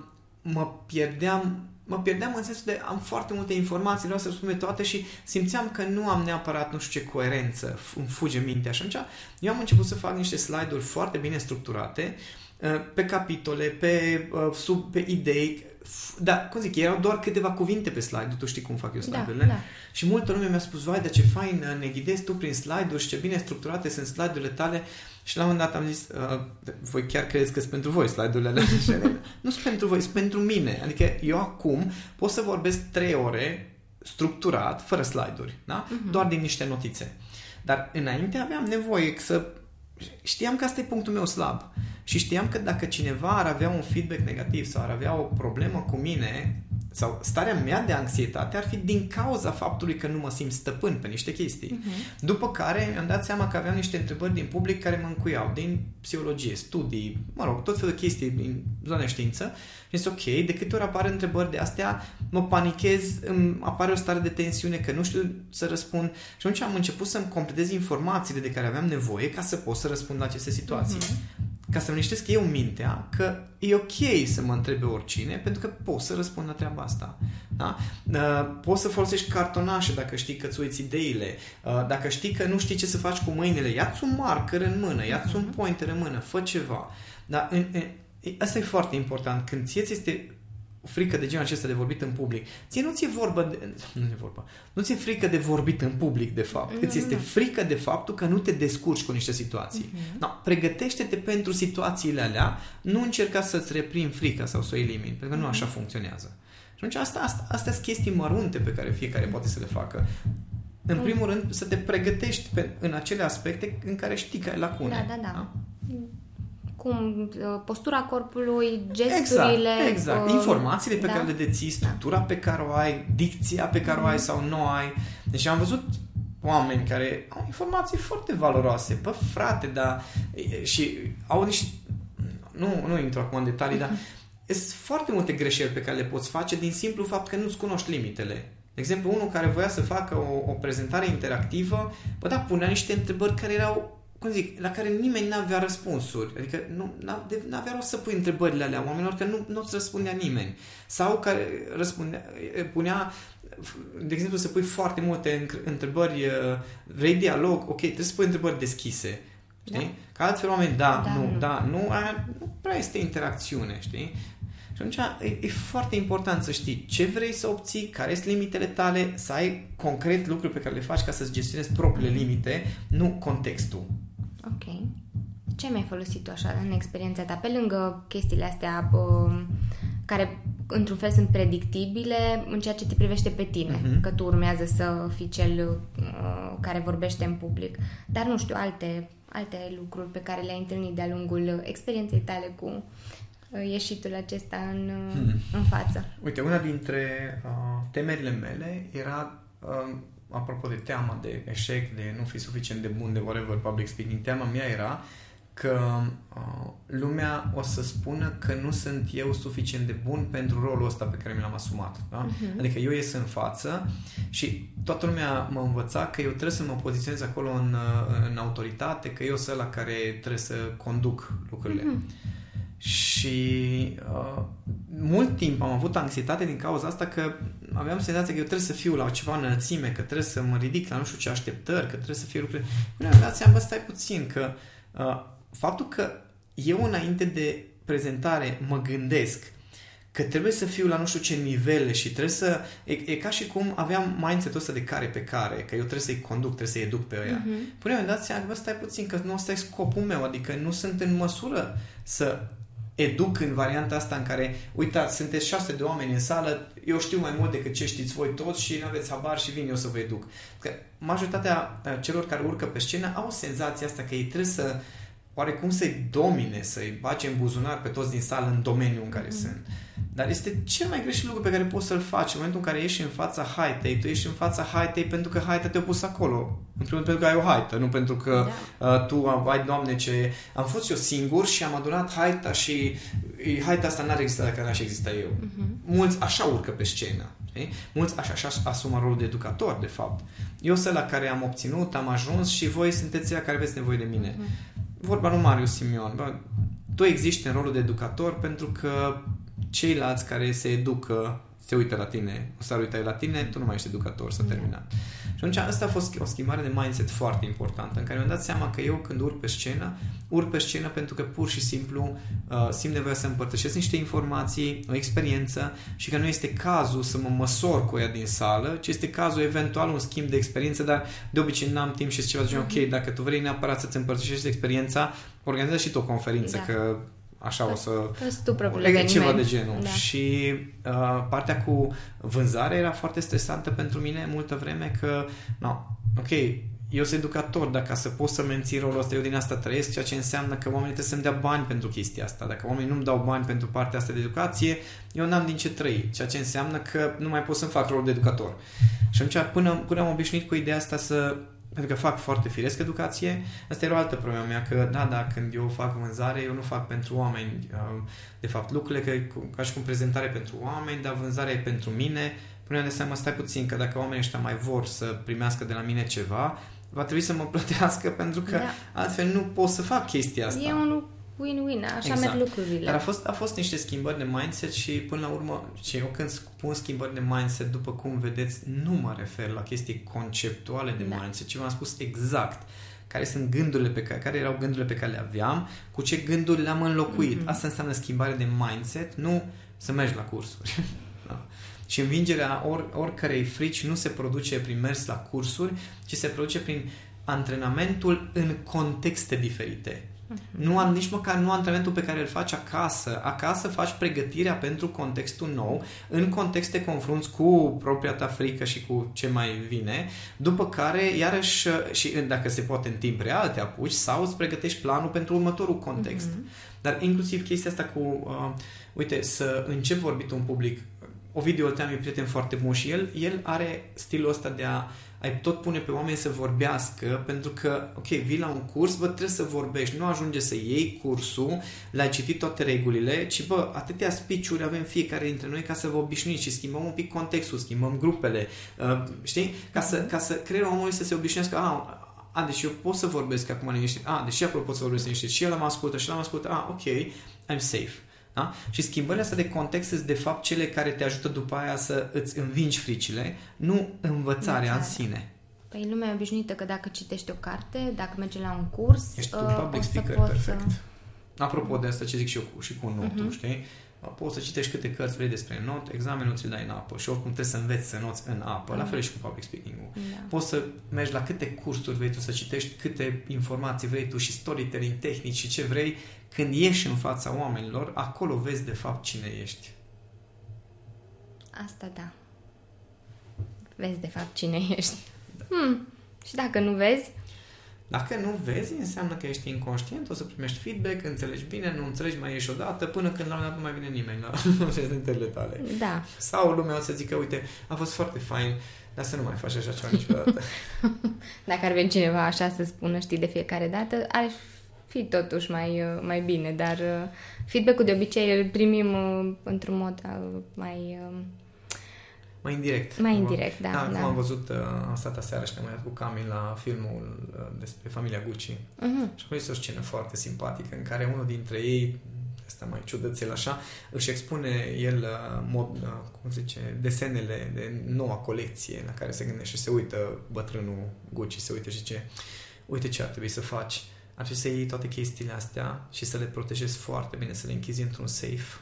mă pierdeam mă pierdeam în sensul de am foarte multe informații, vreau să răspund toate și simțeam că nu am neapărat nu știu ce coerență, îmi fuge mintea. Și atunci eu am început să fac niște slide-uri foarte bine structurate uh, pe capitole, pe, uh, sub, pe idei, da, cum zic, erau doar câteva cuvinte pe slide tu știi cum fac eu da, slide-urile. Da, da. Și multă lume mi-a spus, vai, dar ce fain ne ghidezi tu prin slide-uri și ce bine structurate sunt slide-urile tale. Și la un moment dat am zis, uh, voi chiar credeți că sunt pentru voi slide-urile alea? nu sunt pentru voi, sunt pentru mine. Adică eu acum pot să vorbesc trei ore structurat, fără slide-uri, da? Uh-huh. doar din niște notițe. Dar înainte aveam nevoie să știam că asta e punctul meu slab. Și știam că dacă cineva ar avea un feedback negativ sau ar avea o problemă cu mine sau starea mea de anxietate ar fi din cauza faptului că nu mă simt stăpân pe niște chestii. Uh-huh. După care mi-am dat seama că aveam niște întrebări din public care mă încuiau, din psihologie, studii, mă rog, tot felul de chestii din zona știință și zis, ok, de câte ori apar întrebări de astea, mă panichez, îmi apare o stare de tensiune că nu știu să răspund și atunci am început să-mi completez informațiile de care aveam nevoie ca să pot să răspund la aceste situații. Uh-huh ca să-mi liniștesc eu mintea că e ok să mă întrebe oricine, pentru că pot să răspund la treaba asta. Da? Uh, poți să folosești cartonașe dacă știi că îți uiți ideile, uh, dacă știi că nu știi ce să faci cu mâinile, ia-ți un marker în mână, ia-ți un mhm. pointer în mână, fă ceva. Da? Asta e foarte important. Când ție ți este frică de genul acesta de vorbit în public. Ție nu ți-e vorba de... Nu e vorba. Nu ți-e frică de vorbit în public, de fapt. Îți este frică de faptul că nu te descurci cu niște situații. Uh-huh. No, pregătește-te pentru situațiile alea, nu încerca să-ți reprim frica sau să o elimini, pentru că nu așa funcționează. Și atunci asta, asta, astea sunt chestii mărunte pe care fiecare poate să le facă. În primul rând, să te pregătești pe, în acele aspecte în care știi că ai lacune. Da, da, da. da? Cum uh, postura corpului, gesturile. Exact, exact. Uh, informațiile pe da. care le deții, structura da. pe care o ai, dicția pe care o ai sau nu ai. Deci am văzut oameni care au informații foarte valoroase. Bă, frate, dar... Și au niște... Nu, nu intru acum în detalii, dar sunt foarte multe greșeli pe care le poți face din simplu fapt că nu-ți cunoști limitele. De exemplu, unul care voia să facă o, o prezentare interactivă, bă, da, punea niște întrebări care erau cum zic, la care nimeni nu avea răspunsuri. Adică nu avea rost să pui întrebările alea oamenilor, că nu nu-ți răspundea nimeni. Sau care răspundea, punea, de exemplu, să pui foarte multe întrebări, vrei dialog, ok, trebuie să pui întrebări deschise. Știi? Da. Ca altfel oameni, da, da nu, nu, da, nu, aia nu prea este interacțiune, știi? Și atunci e, e foarte important să știi ce vrei să obții, care sunt limitele tale, să ai concret lucruri pe care le faci ca să-ți gestionezi propriile limite, nu contextul. Ok. Ce mai ai folosit tu așa în experiența ta? Pe lângă chestiile astea uh, care într-un fel sunt predictibile în ceea ce te privește pe tine, uh-huh. că tu urmează să fii cel uh, care vorbește în public. Dar nu știu, alte, alte lucruri pe care le-ai întâlnit de-a lungul experienței tale cu uh, ieșitul acesta în, uh, hmm. în față. Uite, una dintre uh, temerile mele era uh, apropo de teama de eșec, de nu fi suficient de bun, de whatever public speaking, teama mea era că uh, lumea o să spună că nu sunt eu suficient de bun pentru rolul ăsta pe care mi l-am asumat. Da? Uh-huh. Adică eu ies în față și toată lumea mă învăța că eu trebuie să mă poziționez acolo în, uh, în autoritate, că eu sunt la care trebuie să conduc lucrurile. Uh-huh. Și uh, mult timp am avut anxietate din cauza asta că aveam senzația că eu trebuie să fiu la ceva înălțime, că trebuie să mă ridic la nu știu ce așteptări, că trebuie să fie lucruri. Până am dat seama, bă, stai puțin, că uh, faptul că eu înainte de prezentare mă gândesc că trebuie să fiu la nu știu ce nivele și trebuie să... E, e ca și cum aveam mindset-ul ăsta de care pe care, că eu trebuie să-i conduc, trebuie să-i educ pe ăia. Uh-huh. Până mi-am dat seama, bă, stai puțin, că nu ăsta e scopul meu, adică nu sunt în măsură să educ în varianta asta în care, uitați, sunteți șase de oameni în sală, eu știu mai mult decât ce știți voi toți și nu aveți habar și vin eu să vă educ. Că majoritatea celor care urcă pe scenă au senzația asta că ei trebuie să oarecum să-i domine, să-i bage în buzunar pe toți din sală în domeniul în care mm. sunt. Dar este cel mai greșit lucru pe care poți să-l faci în momentul în care ești în fața haitei. Tu ești în fața haitei pentru că haita te-a pus acolo. În primul rând pentru că ai o haită, nu pentru că da. uh, tu ai, doamne, ce... Am fost eu singur și am adunat haita și haita asta n-ar exista dacă n-aș exista eu. Uh-huh. Mulți așa urcă pe scenă. Știi? Mulți așa, așa asumă rolul de educator, de fapt. Eu sunt la care am obținut, am ajuns și voi sunteți ea care aveți nevoie de mine. Uh-huh vorba lui Marius Simion, bă, tu existi în rolul de educator pentru că ceilalți care se educă se uită la tine, o să uita la tine, tu nu mai ești educator, să terminat. Și atunci asta a fost o schimbare de mindset foarte importantă, în care mi-am dat seama că eu când urc pe scenă, urc pe scenă pentru că pur și simplu uh, simt nevoia să împărtășesc niște informații, o experiență și că nu este cazul să mă măsor cu ea din sală, ci este cazul eventual un schimb de experiență, dar de obicei n-am timp și ceva de genul, ok, dacă tu vrei neapărat să-ți împărtășești experiența, organizează și tu o conferință, da. că așa o să... tu propriul ceva de genul. Da. Și uh, partea cu vânzare era foarte stresantă pentru mine multă vreme că, no, ok, eu sunt educator, dar ca să pot să mențin rolul ăsta, eu din asta trăiesc, ceea ce înseamnă că oamenii trebuie să-mi dea bani pentru chestia asta. Dacă oamenii nu-mi dau bani pentru partea asta de educație, eu n-am din ce trăi, ceea ce înseamnă că nu mai pot să-mi fac rolul de educator. Și atunci, până, până am obișnuit cu ideea asta să pentru că fac foarte firesc educație. Asta era o altă problemă mea, că da, da, când eu fac vânzare, eu nu fac pentru oameni. Uh, de fapt, lucrurile că, ca și cum prezentare pentru oameni, dar vânzarea e pentru mine. Până de seama, stai puțin, că dacă oamenii ăștia mai vor să primească de la mine ceva, va trebui să mă plătească pentru că da. altfel nu pot să fac chestia asta. E un win-win, așa exact. merg lucrurile. Dar a fost, a fost niște schimbări de mindset și până la urmă, și eu când spun schimbări de mindset, după cum vedeți, nu mă refer la chestii conceptuale de da. mindset, ci v-am spus exact care sunt gândurile pe care, care erau gândurile pe care le aveam, cu ce gânduri le-am înlocuit. Mm-hmm. Asta înseamnă schimbare de mindset, nu să mergi la cursuri. da. Și învingerea or, oricărei frici nu se produce prin mers la cursuri, ci se produce prin antrenamentul în contexte diferite. Nu am nici măcar nu antrenamentul pe care îl faci acasă. Acasă faci pregătirea pentru contextul nou. În context te confrunți cu propria ta frică și cu ce mai vine. După care, iarăși, și dacă se poate în timp real, te apuci sau îți pregătești planul pentru următorul context. Mm-hmm. Dar inclusiv chestia asta cu, uh, uite, să încep vorbit un public. Ovidiu Oltean e prieten foarte bun și el, el are stilul ăsta de a ai tot pune pe oameni să vorbească, pentru că, ok, vii la un curs, bă, trebuie să vorbești, nu ajunge să iei cursul, l-ai citit toate regulile, ci, bă, atâtea speech avem fiecare dintre noi ca să vă obișnuiți și schimbăm un pic contextul, schimbăm grupele, uh, știi? Ca să, ca să creierul omului să se obișnuiască, a, a, deci eu pot să vorbesc acum liniștit, a, deci acolo pot să vorbesc liniștit, și el mă ascultă, și el mă ascultă, a, ok, I'm safe. Da? Și schimbările astea de context sunt de fapt cele care te ajută după aia să îți învingi fricile, nu învățarea în sine. Păi lumea e obișnuită că dacă citești o carte, dacă mergi la un curs... Ești un uh, public speaker, perfect. Să... Apropo de asta ce zic și eu cu, și cu notul, uh-huh. știi? Poți să citești câte cărți vrei despre not, examenul ți-l dai în apă și oricum trebuie să înveți să noți în apă, la fel și cu public speaking-ul. Da. Poți să mergi la câte cursuri vrei tu, să citești câte informații vrei tu și storytelling, tehnici și ce vrei, când ieși în fața oamenilor, acolo vezi de fapt cine ești. Asta da. Vezi de fapt cine ești. Da. Hmm. Și dacă nu vezi? Dacă nu vezi, înseamnă că ești inconștient, o să primești feedback, înțelegi bine, nu înțelegi, mai ieși odată, până când la un dat nu mai vine nimeni la prezentările tale. Da. Sau lumea o să zică, uite, a fost foarte fain, dar să nu mai faci așa ceva niciodată. Dacă ar veni cineva așa să spună, știi, de fiecare dată, ar fi totuși mai, mai bine, dar uh, feedback-ul de obicei îl primim uh, într-un mod uh, mai mai indirect. Mai indirect, da. Da, da. am văzut, uh, am stat aseară și am mai cu Camil la filmul uh, despre familia Gucci. Uh-huh. Și a fost o scenă foarte simpatică în care unul dintre ei, asta mai ciudățel așa, își expune el uh, mod, uh, cum zice, desenele de noua colecție la care se gândește și se uită bătrânul Gucci, se uită și zice, uite ce ar trebui să faci. Ar trebui să iei toate chestiile astea și să le protejezi foarte bine, să le închizi într-un safe.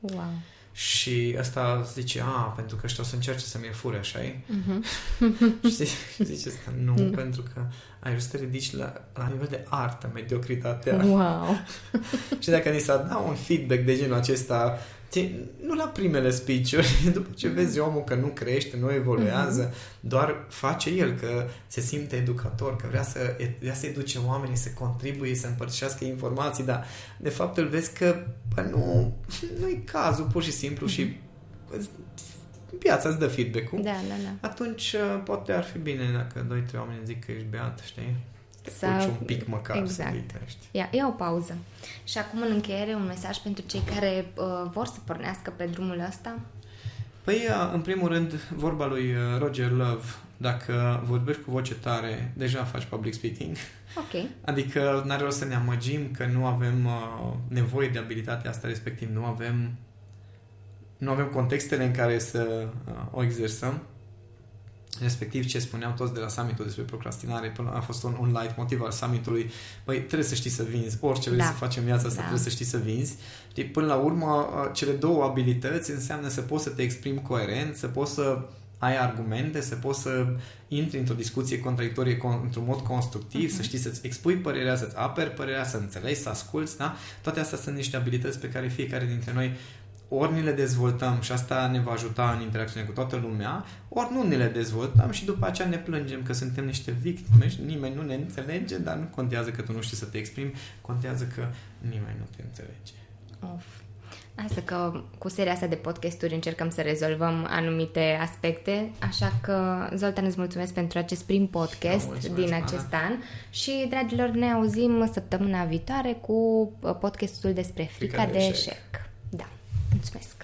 Wow. Și asta zice, a, pentru că ăștia o să încerce să mi-l fure, așa e? Uh-huh. și zice asta, nu, mm. pentru că ai vrut să te ridici la, la nivel de artă, mediocritatea. Wow! și dacă ni s-a dat un feedback de genul acesta, nu la primele speech după ce vezi omul că nu crește, nu evoluează, uh-huh. doar face el că se simte educator, că vrea să, vrea să educe oamenii, să contribuie, să împărtășească informații, dar de fapt îl vezi că bă, nu, nu e cazul, pur și simplu uh-huh. și piața îți dă feedback-ul. Da, da, da. Atunci uh, poate ar fi bine dacă doi, trei oameni zic că ești beat, știi? Să... un pic măcar exact. să Ia, ia o pauză. Și acum în încheiere un mesaj pentru cei care uh, vor să pornească pe drumul ăsta? Păi, uh, în primul rând, vorba lui uh, Roger Love, dacă vorbești cu voce tare, deja faci public speaking. Ok. Adică n-are rost să ne amăgim că nu avem uh, nevoie de abilitatea asta, respectiv nu avem nu avem contextele în care să uh, o exersăm respectiv ce spuneau toți de la summitul despre procrastinare, până a fost un, un light motiv al summitului, păi trebuie să știi să vinzi, orice vrei da. să facem viața asta, da. trebuie să știi să vinzi. Știi, până la urmă, cele două abilități înseamnă să poți să te exprimi coerent, să poți să ai argumente, să poți să intri într-o discuție contradictorie într-un mod constructiv, uh-huh. să știi să-ți expui părerea, să-ți aperi părerea, să înțelegi, să asculți, da? Toate astea sunt niște abilități pe care fiecare dintre noi ori ni le dezvoltăm și asta ne va ajuta în interacțiune cu toată lumea, ori nu ne le dezvoltăm și după aceea ne plângem că suntem niște victime și nimeni nu ne înțelege, dar nu contează că tu nu știi să te exprimi, contează că nimeni nu te înțelege. Of. Asta că cu seria asta de podcasturi încercăm să rezolvăm anumite aspecte, așa că, Zoltan, îți mulțumesc pentru acest prim podcast din acest Ana. an și, dragilor, ne auzim săptămâna viitoare cu podcastul despre frica, frica de, de eșec. eșec. Da. Mulțumesc!